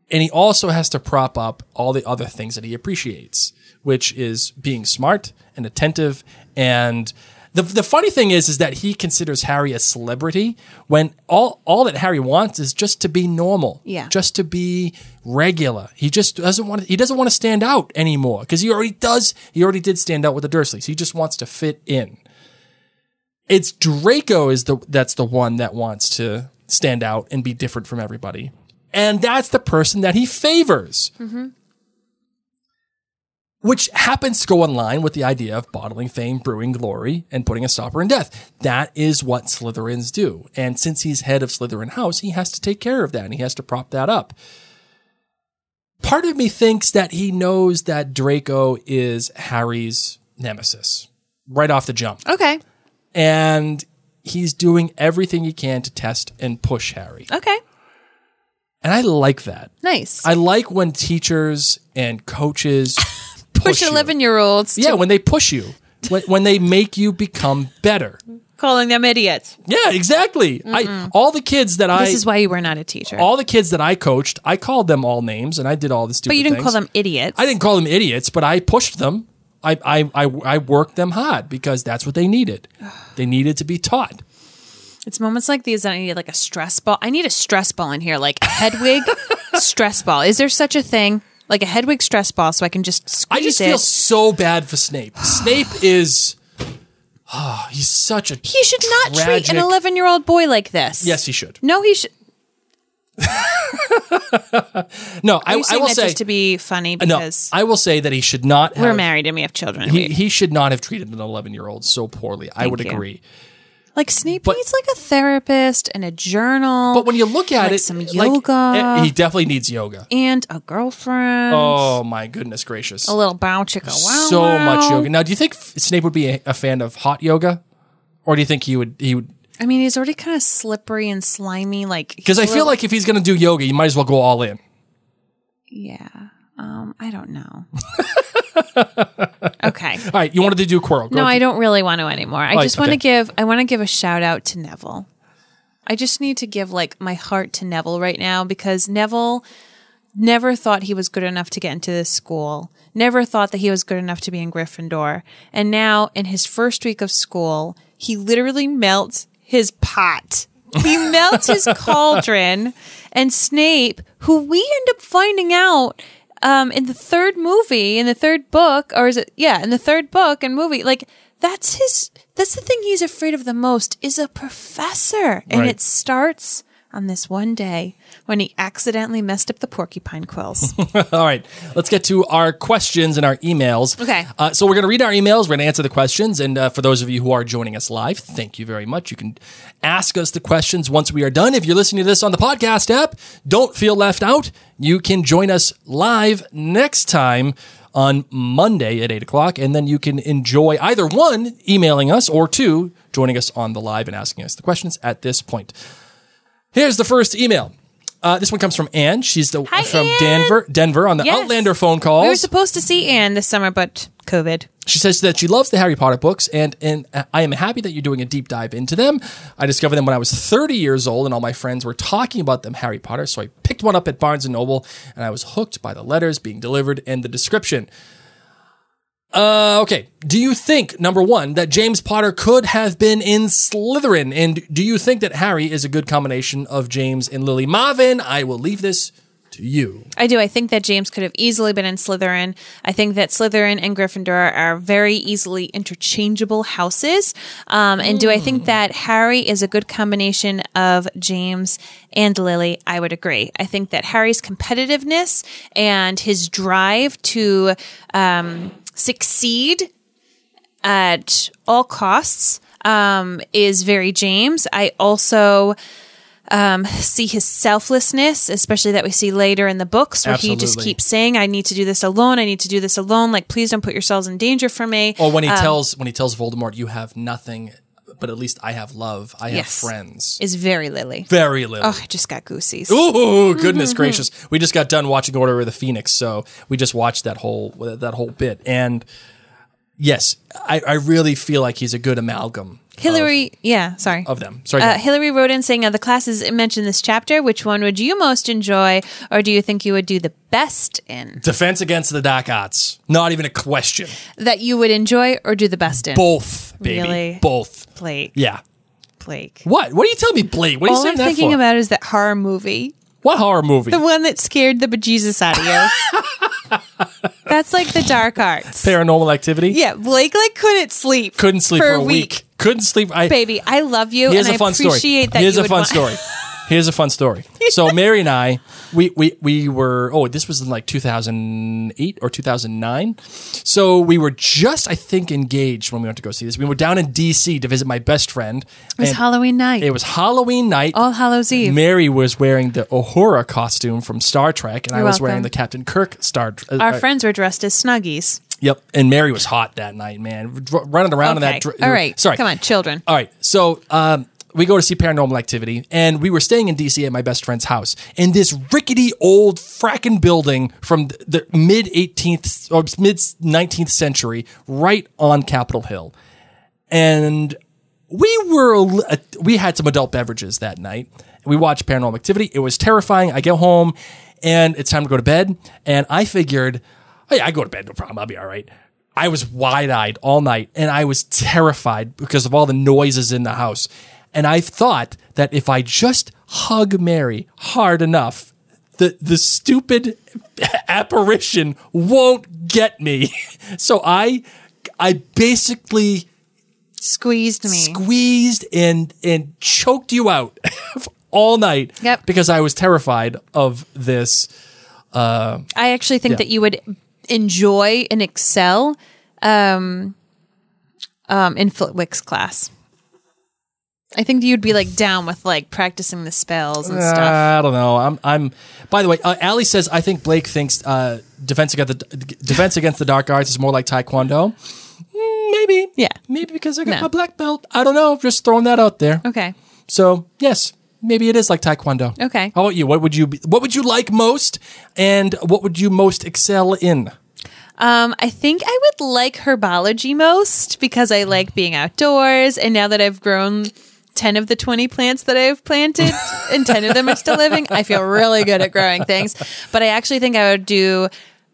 B: and he also has to prop up all the other things that he appreciates, which is being smart and attentive. And the the funny thing is, is that he considers Harry a celebrity when all all that Harry wants is just to be normal,
A: Yeah.
B: just to be regular. He just doesn't want to, he doesn't want to stand out anymore because he already does. He already did stand out with the Dursleys. He just wants to fit in. It's Draco is the that's the one that wants to stand out and be different from everybody. And that's the person that he favors. Mm-hmm. Which happens to go in line with the idea of bottling fame, brewing glory, and putting a stopper in death. That is what Slytherins do. And since he's head of Slytherin House, he has to take care of that and he has to prop that up. Part of me thinks that he knows that Draco is Harry's nemesis right off the jump
A: Okay.
B: and he's doing everything he can to test and push Harry.
A: Okay.
B: And I like that.
A: Nice.
B: I like when teachers and coaches
A: push
B: you.
A: 11 year olds
B: Yeah, when they push you, when, when they make you become better.
A: calling them idiots.
B: Yeah, exactly. I all the kids that I
A: This is why you were not a teacher.
B: all the kids that I coached, I called them all names and I did all the stupid
A: but you didn't
B: things.
A: call them idiots.
B: I didn't call them idiots, but I pushed them. I, I, I, I worked them hard because that's what they needed. [sighs] They needed to be taught.
A: It's moments like these that I need like a stress ball. I need a stress ball in here, like Hedwig [laughs] stress ball. Is there such a thing? Like a Hedwig stress ball so I can just it.
B: I
A: squeeze
B: just
A: it.
B: feel so bad for Snape. Snape [sighs] is, oh, he's such a.
A: he should not treat an 11 year old boy like this.
B: Yes, he should.
A: No, he should. [laughs]
B: No, I, I will
A: that
B: say
A: just to be funny
B: no.
A: because
B: I will say that he should not. Have,
A: we're married and we have children.
B: He,
A: We-
B: he should not have treated an 11 year old so poorly. I would
A: you.
B: agree.
A: Like Snape
B: but-
A: needs like a therapist and a journal.
B: But when you look at
A: Like
B: it,
A: some yoga.
B: eh, he definitely needs yoga.
A: and a girlfriend.
B: Oh my goodness gracious!
A: A little bow chicka wow.
B: so
A: wow.
B: much yoga. Now, do you think Snape would be a, a fan of hot yoga, or do you think he would? He would
A: I mean, he's already kind of slippery and slimy. Like
B: because I feel like if he's going to do yoga, you might as well go all in.
A: yeah. Um, I don't know. [laughs] [laughs] okay.
B: All right, you wanted to do Quirrell? Go
A: No, I don't really want to anymore. I just want to
B: okay.
A: give. I want to give a shout out to Neville. I just need to give like my heart to Neville right now because Neville never thought he was good enough to get into this school. Never thought that he was good enough to be in Gryffindor. And now in his first week of school, he literally melts his pot. He [laughs] melts his cauldron and Snape, who we end up finding out um, in the third movie, in the third book, or is it? Yeah, in the third book and movie, like that's his. That's the thing he's afraid of the most is a professor, and
B: Right.
A: it starts on this one day when he accidentally messed up the porcupine quills. [laughs]
B: All right, let's get to our questions and our emails.
A: Okay.
B: Uh, so we're going to read our emails. We're going to answer the questions. And uh, for those of you who are joining us live, thank you very much. You can ask us the questions once we are done. If you're listening to this on the podcast app, don't feel left out. You can join us live next time on Monday at 8 o'clock. And then you can enjoy either one, emailing us, or two, joining us on the live and asking us the questions at this point. Here's the first email. Uh, this one comes from Anne. She's the,
A: Hi,
B: from
A: Anne.
B: Denver, Denver on the
A: Yes.
B: Outlander phone calls.
A: we were supposed to see Anne this summer, but COVID.
B: She says that she loves the Harry Potter books, and and I am happy that you're doing a deep dive into them. I discovered them when I was 30 years old, and all my friends were talking about them Harry Potter. So I picked one up at Barnes and Noble, and I was hooked by the letters being delivered and the description. Uh, okay. Do you think number one that James Potter could have been in Slytherin, and do you think that Harry is a good combination of James and Lily Marvin? I will leave this to you.
A: I do. I think that James could have easily been in Slytherin. I think that Slytherin and Gryffindor are very easily interchangeable houses. Um, and do I think that Harry is a good combination of James and Lily? I would agree. I think that Harry's competitiveness and his drive to, um, succeed at all costs um, is very James. I also um, see his selflessness, especially that we see later in the books, where he just keeps saying, "I need to do this alone. I need to do this alone. Like, please don't put yourselves in danger for me."
B: Or when he
A: Um,
B: tells when he tells Voldemort, "You have nothing, but at least I have love. I have
A: Yes.
B: friends."
A: is very Lily.
B: Very little.
A: Oh, I just got goosies.
B: Ooh, goodness gracious! We just got done watching Order of the Phoenix, so we just watched that whole that whole bit. And yes, I, I really feel like he's a good amalgam
A: Hillary, yeah, sorry.
B: of them. Sorry,
A: Uh. Hillary wrote in saying, of the classes mentioned this chapter, which one would you most enjoy, or do you think you would do the best in?
B: defense against the dark arts. Not even a question.
A: That you would enjoy or do the best in?
B: Both, baby,
A: Really?
B: both.
A: Blake.
B: Yeah.
A: Blake.
B: What? What are you telling me, Blake? What are you saying
A: I'm
B: that
A: thinking
B: for?
A: about is that horror movie.
B: what horror movie?
A: The one that scared the bejesus out of you. [laughs] That's like the dark arts.
B: Paranormal Activity.
A: Yeah, Blake like couldn't sleep.
B: Couldn't sleep for, a week. Couldn't sleep. I,
A: Baby, I love you
B: Here's
A: and
B: a fun
A: I appreciate
B: story.
A: that
B: Here's
A: you
B: a
A: would
B: fun
A: want-
B: story. [laughs] Here's a fun story. So [laughs] Mary and I, we we we were oh this was in like 2008 or 2009. So we were just I think engaged when we went to go see this. We were down in DC to visit my best friend.
A: It was Halloween night.
B: It was Halloween night.
A: All Hallows Eve.
B: Mary was wearing the Uhura costume from Star Trek, and I
A: You're
B: was wearing the Captain Kirk Star. Uh,
A: Our
B: uh,
A: friends were dressed as Snuggies.
B: Yep, and Mary was hot that night, man, running around in that. dr-
A: All right.
B: sorry.
A: Come on, children.
B: All right. So um, we go to see Paranormal Activity, and we were staying in DC at my best friend's house. In this rickety old fracking building from the, mid 18th or mid 19th century, right on Capitol Hill. And we were we had some adult beverages that night. We watched Paranormal Activity. It was terrifying. I get home, and it's time to go to bed. And I figured, oh yeah, I go to bed, no problem. I'll be all right. I was wide eyed all night, and I was terrified because of all the noises in the house. And I thought that if I just hug Mary hard enough, the the stupid [laughs] apparition won't get me. [laughs] So I I basically
A: Squeezed me.
B: squeezed and and choked you out [laughs] all night
A: Yep.
B: because I was terrified of this.
A: I actually think
B: Yeah.
A: that you would enjoy and excel um, um, in Flitwick's class. I think you'd be like down with like practicing the spells and stuff.
B: I don't know. I'm I'm. By the way, uh, Allie says I think Blake thinks uh, defense against the defense against the dark arts is more like Taekwondo. Mm, Maybe,
A: Yeah.
B: maybe because I got
A: No.
B: my black belt. I don't know. Just throwing that out there.
A: Okay.
B: So yes, maybe it is like Taekwondo.
A: Okay.
B: How about you? What would you be, What would you like most, and what would you most excel in?
A: Um, I think I would like herbology most because I like being outdoors. And now that I've grown 10 of the 20 plants that I've planted [laughs] and 10 of them are still living, I feel really good at growing things. But I actually think I would do,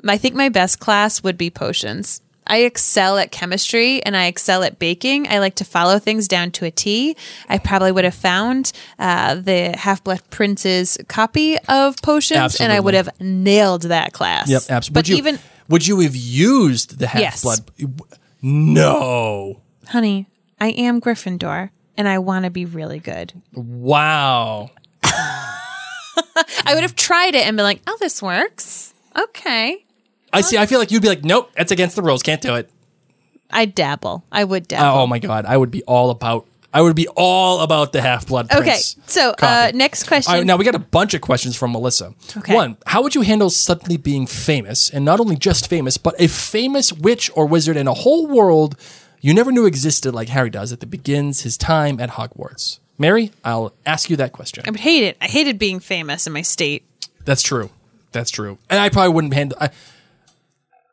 A: I think my best class would be potions. I excel at chemistry and I excel at baking. I like to follow things down to a T. I probably would have found uh, the Half Blood Prince's copy of potions and I would have nailed that class.
B: Yep, absolutely.
A: But
B: would you,
A: even,
B: would you have used the half
A: Yes.
B: blood? No.
A: honey, I am Gryffindor and I want to be really good.
B: Wow. [laughs]
A: I would have tried it and been like, oh, this works. Okay.
B: I see. I feel like you'd be like, nope, that's against the rules. Can't do it.
A: I dabble. I would dabble.
B: Oh my god, I would be all about. I would be all about the half blood.
A: okay. So, uh, next question.
B: Right, now we got a bunch of questions from Melissa.
A: Okay.
B: One, how would you handle suddenly being famous, and not only just famous, but a famous witch or wizard in a whole world you never knew existed, like Harry does at the begins his time at Hogwarts? Mary, I'll ask you that question.
A: I would hate it. I hated being famous in my state.
B: That's true. That's true. And I probably wouldn't handle. I,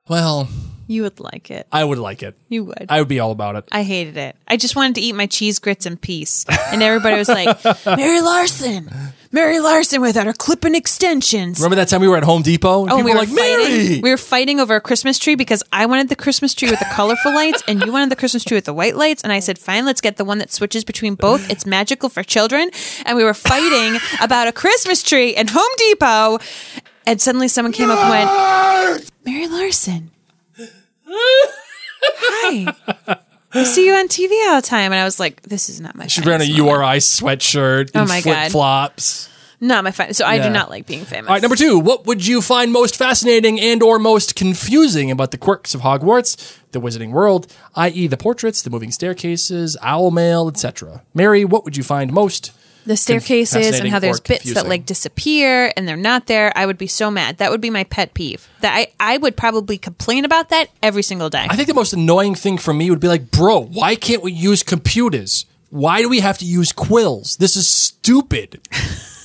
B: well,
A: You would like it.
B: I would like it.
A: You would.
B: I would be all about it.
A: I hated it. I just wanted to eat my cheese grits in peace. And everybody was like, Mary Larson. Mary Larson without her clipping extensions.
B: Remember that time we were at Home Depot and
A: Oh,
B: people
A: we
B: were like, "Mary."
A: fighting. We were fighting over a Christmas tree because I wanted the Christmas tree with the colorful lights, and you wanted the Christmas tree with the white lights. And I said, "Fine, let's get the one that switches between both. It's magical for children." And we were fighting [laughs] about a Christmas tree in Home Depot. And suddenly, someone came up and went, "Mary Larson, hi." I see you on TV all the time, and I was like, "This is not my."
B: She's wearing a
A: smile."
B: URI sweatshirt
A: Oh
B: and
A: my
B: flip
A: God.
B: flops.
A: Not my fa- so I
B: Yeah.
A: do not like being famous.
B: All right, number two. What would you find most fascinating and or most confusing about the quirks of Hogwarts, the Wizarding World, i.e., the portraits, the moving staircases, owl mail, etc.? Mary, what would you find most?
A: The staircases and how there's bits that like disappear and they're not there. I would be so mad. That would be my pet peeve. That I I would probably complain about that every single day.
B: I think the most annoying thing for me would be like, bro, why can't we use computers? Why do we have to use quills? This is stupid. [laughs]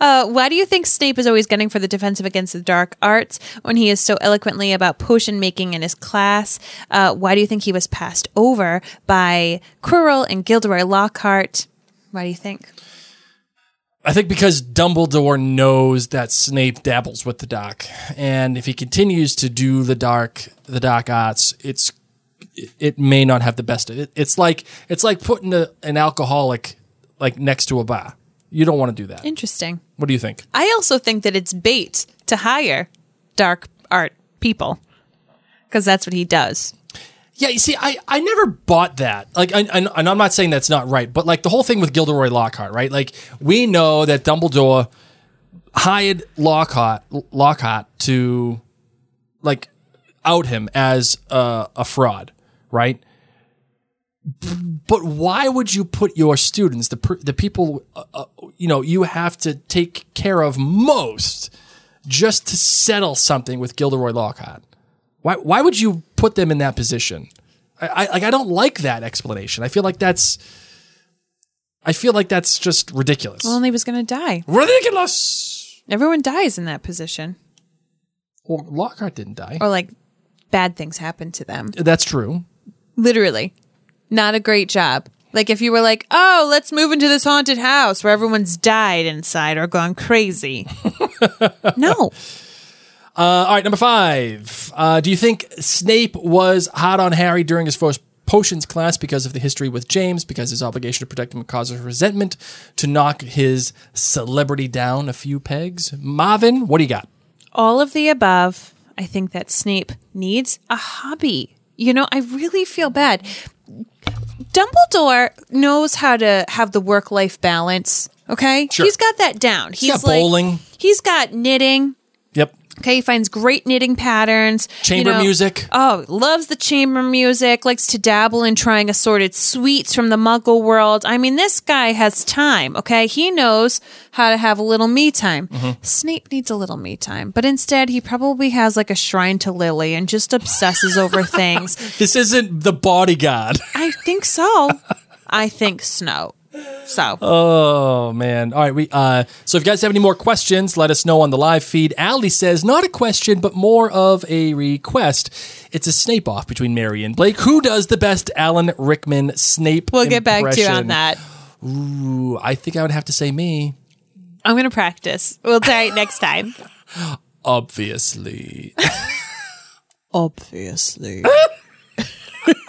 A: Uh, why do you think Snape is always getting for the defensive against the dark arts when he is so eloquently about potion making in his class? Uh, why do you think he was passed over by Quirrell and Gilderoy Lockhart? Why do you think?
B: I think because Dumbledore knows that Snape dabbles with the dark, and if he continues to do the dark, the dark arts, it's it may not have the best. It, it's like it's like putting a, an alcoholic like next to a bar. You don't want to do that.
A: Interesting.
B: What do you think?
A: I also think that it's bait to hire dark art people because that's what he does.
B: Yeah, you see, I, I never bought that. Like, I, I, and I'm not saying that's not right, but like the whole thing with Gilderoy Lockhart, right? Like, we know that Dumbledore hired Lockhart Lockhart to like out him as a, a fraud, right? But why would you put your students, the the people, uh, uh, you know, you have to take care of most, just to settle something with Gilderoy Lockhart? Why why would you put them in that position? I, I like I don't like that explanation. I feel like that's I feel like that's just ridiculous.
A: Well, and he was going to die.
B: ridiculous.
A: Everyone dies in that position,
B: Well, Lockhart didn't die.
A: or like bad things happen to them.
B: That's true.
A: Literally, not a great job. Like if you were like, "Oh, let's move into this haunted house where everyone's died inside or gone crazy." [laughs] no,
B: Uh, all right, number five. Uh, do you think Snape was hot on Harry during his first potions class because of the history with James, because his obligation to protect him causes resentment, to knock his celebrity down a few pegs? Marvin, what do you got?
A: all of the above. I think that Snape needs a hobby. You know, I really feel bad. Dumbledore knows how to have the work life balance. Okay,
B: Sure.
A: he's got that down. He's,
B: got
A: like,
B: bowling.
A: He's got knitting. Okay, he finds great knitting patterns.
B: Chamber
A: you know.
B: music.
A: Oh, loves the chamber music, likes to dabble in trying assorted sweets from the muggle world. I mean, this guy has time, okay? He knows how to have a little me time.
B: Mm-hmm.
A: Snape needs a little me time, but instead he probably has like a shrine to Lily and just obsesses over things. [laughs]
B: This isn't the bodyguard.
A: I think so. [laughs] I think Snow. So,
B: Oh man! All right, we. Uh, so if you guys have any more questions, let us know on the live feed. Allie says not a question, but more of a request. It's a Snape off between Mary and Blake. Who does the best Alan Rickman Snape?
A: we'll get back to you on that.
B: Ooh, I think I would have to say me.
A: I'm going to practice. We'll try it next time. [laughs]
B: Obviously. [laughs]
E: Obviously.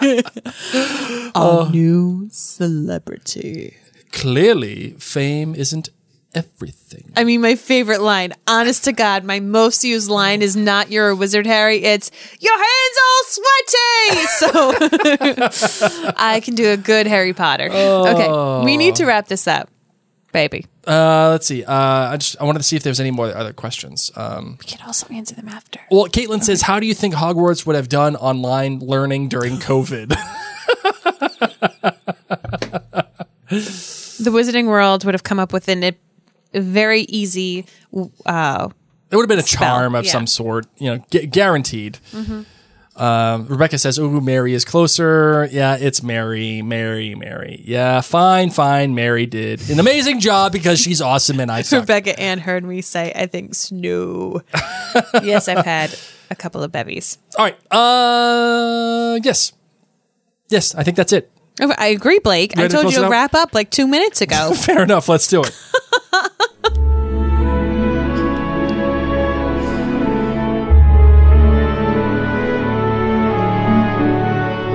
E: [laughs] A new celebrity.
B: Clearly, fame isn't everything.
A: I mean, my favorite line, honest to God, my most used line is not "You're a wizard, Harry." It's "Your hands all sweaty." So [laughs] I can do a good Harry Potter. Okay, we need to wrap this up, baby.
B: Uh, let's see. Uh, I just I wanted to see if there's any more other questions. Um,
A: We can also answer them after.
B: well, Caitlin says, "How do you think Hogwarts would have done online learning during COVID?" [laughs]
A: The Wizarding World would have come up with an, a very easy. Uh,
B: It would have been a
A: Spell,
B: charm of
A: yeah.
B: some sort, you know, gu- guaranteed. Um, Rebecca says, "Ooh, Mary is closer." Yeah, it's Mary, Mary, Mary. Yeah, fine, fine. Mary did an amazing job because she's awesome and I suck. [laughs]
A: Rebecca Ann heard me say, "I think Snow." [laughs] yes, I've had a couple of bevies.
B: All right. Uh, yes, yes. I think that's it.
A: I agree, Blake. I
B: ready to
A: told
B: close
A: you
B: it
A: to
B: out?
A: wrap up like two minutes ago. [laughs]
B: Fair enough. Let's do it. [laughs]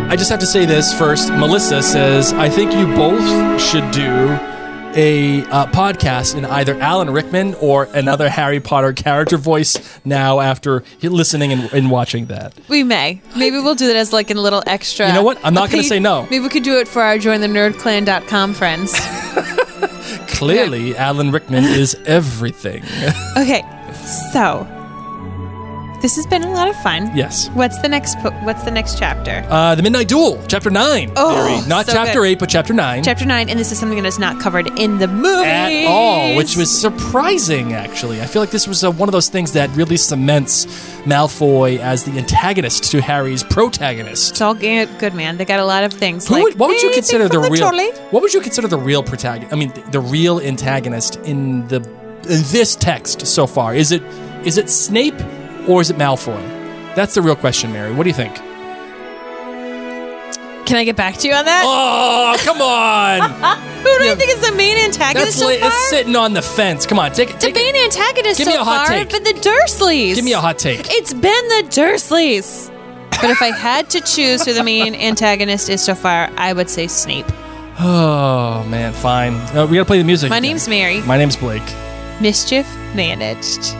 B: I just have to say this first. Melissa says, I think you both should do a uh, podcast in either Alan Rickman or another Harry Potter character voice now after listening and, and watching that.
A: We may. Maybe we'll do that as like a little extra.
B: You know what? I'm not gonna say no.
A: Maybe we could do it for our jointhenerdclan.com friends. [laughs]
B: Clearly, Alan Rickman is everything.
A: Okay, so this has been a lot of fun.
B: yes.
A: What's the next? Po- what's the next chapter?
B: Uh, the Midnight Duel, Chapter 9.
A: Oh.
B: Not
A: so
B: Chapter
A: good.
B: 8, but Chapter 9.
A: Chapter nine, and this is something that is not covered in the movie
B: at all, which was surprising, actually. I feel like this was uh, one of those things that really cements Malfoy as the antagonist to Harry's protagonist.
A: It's all good, good, man. They got a lot of things.
B: Who
A: like,
B: would, what would you consider the
A: from
B: real?
A: trolley.
B: What would you consider the real protagonist? I mean, the, the real antagonist in the in this text so far. Is it is it Snape or is it Malfoy? That's the real question, Mary. What do you think?
A: Can I get back to you on that?
B: Oh, come on! [laughs]
A: Who do you think is the main antagonist
B: that's,
A: so
B: li-
A: far?
B: that's sitting on the fence. Come on, take it.
A: the
B: Take it.
A: main antagonist
B: Give
A: so
B: me a hot
A: far
B: take.
A: have been the Dursleys.
B: Give me a hot take.
A: It's been the Dursleys. But if I had to choose who the main [laughs] antagonist is so far, I would say Snape.
B: Oh man, fine. Uh, we gotta play the music.
A: My
B: again.
A: name's Mary.
B: My name's Blake.
A: Mischief managed.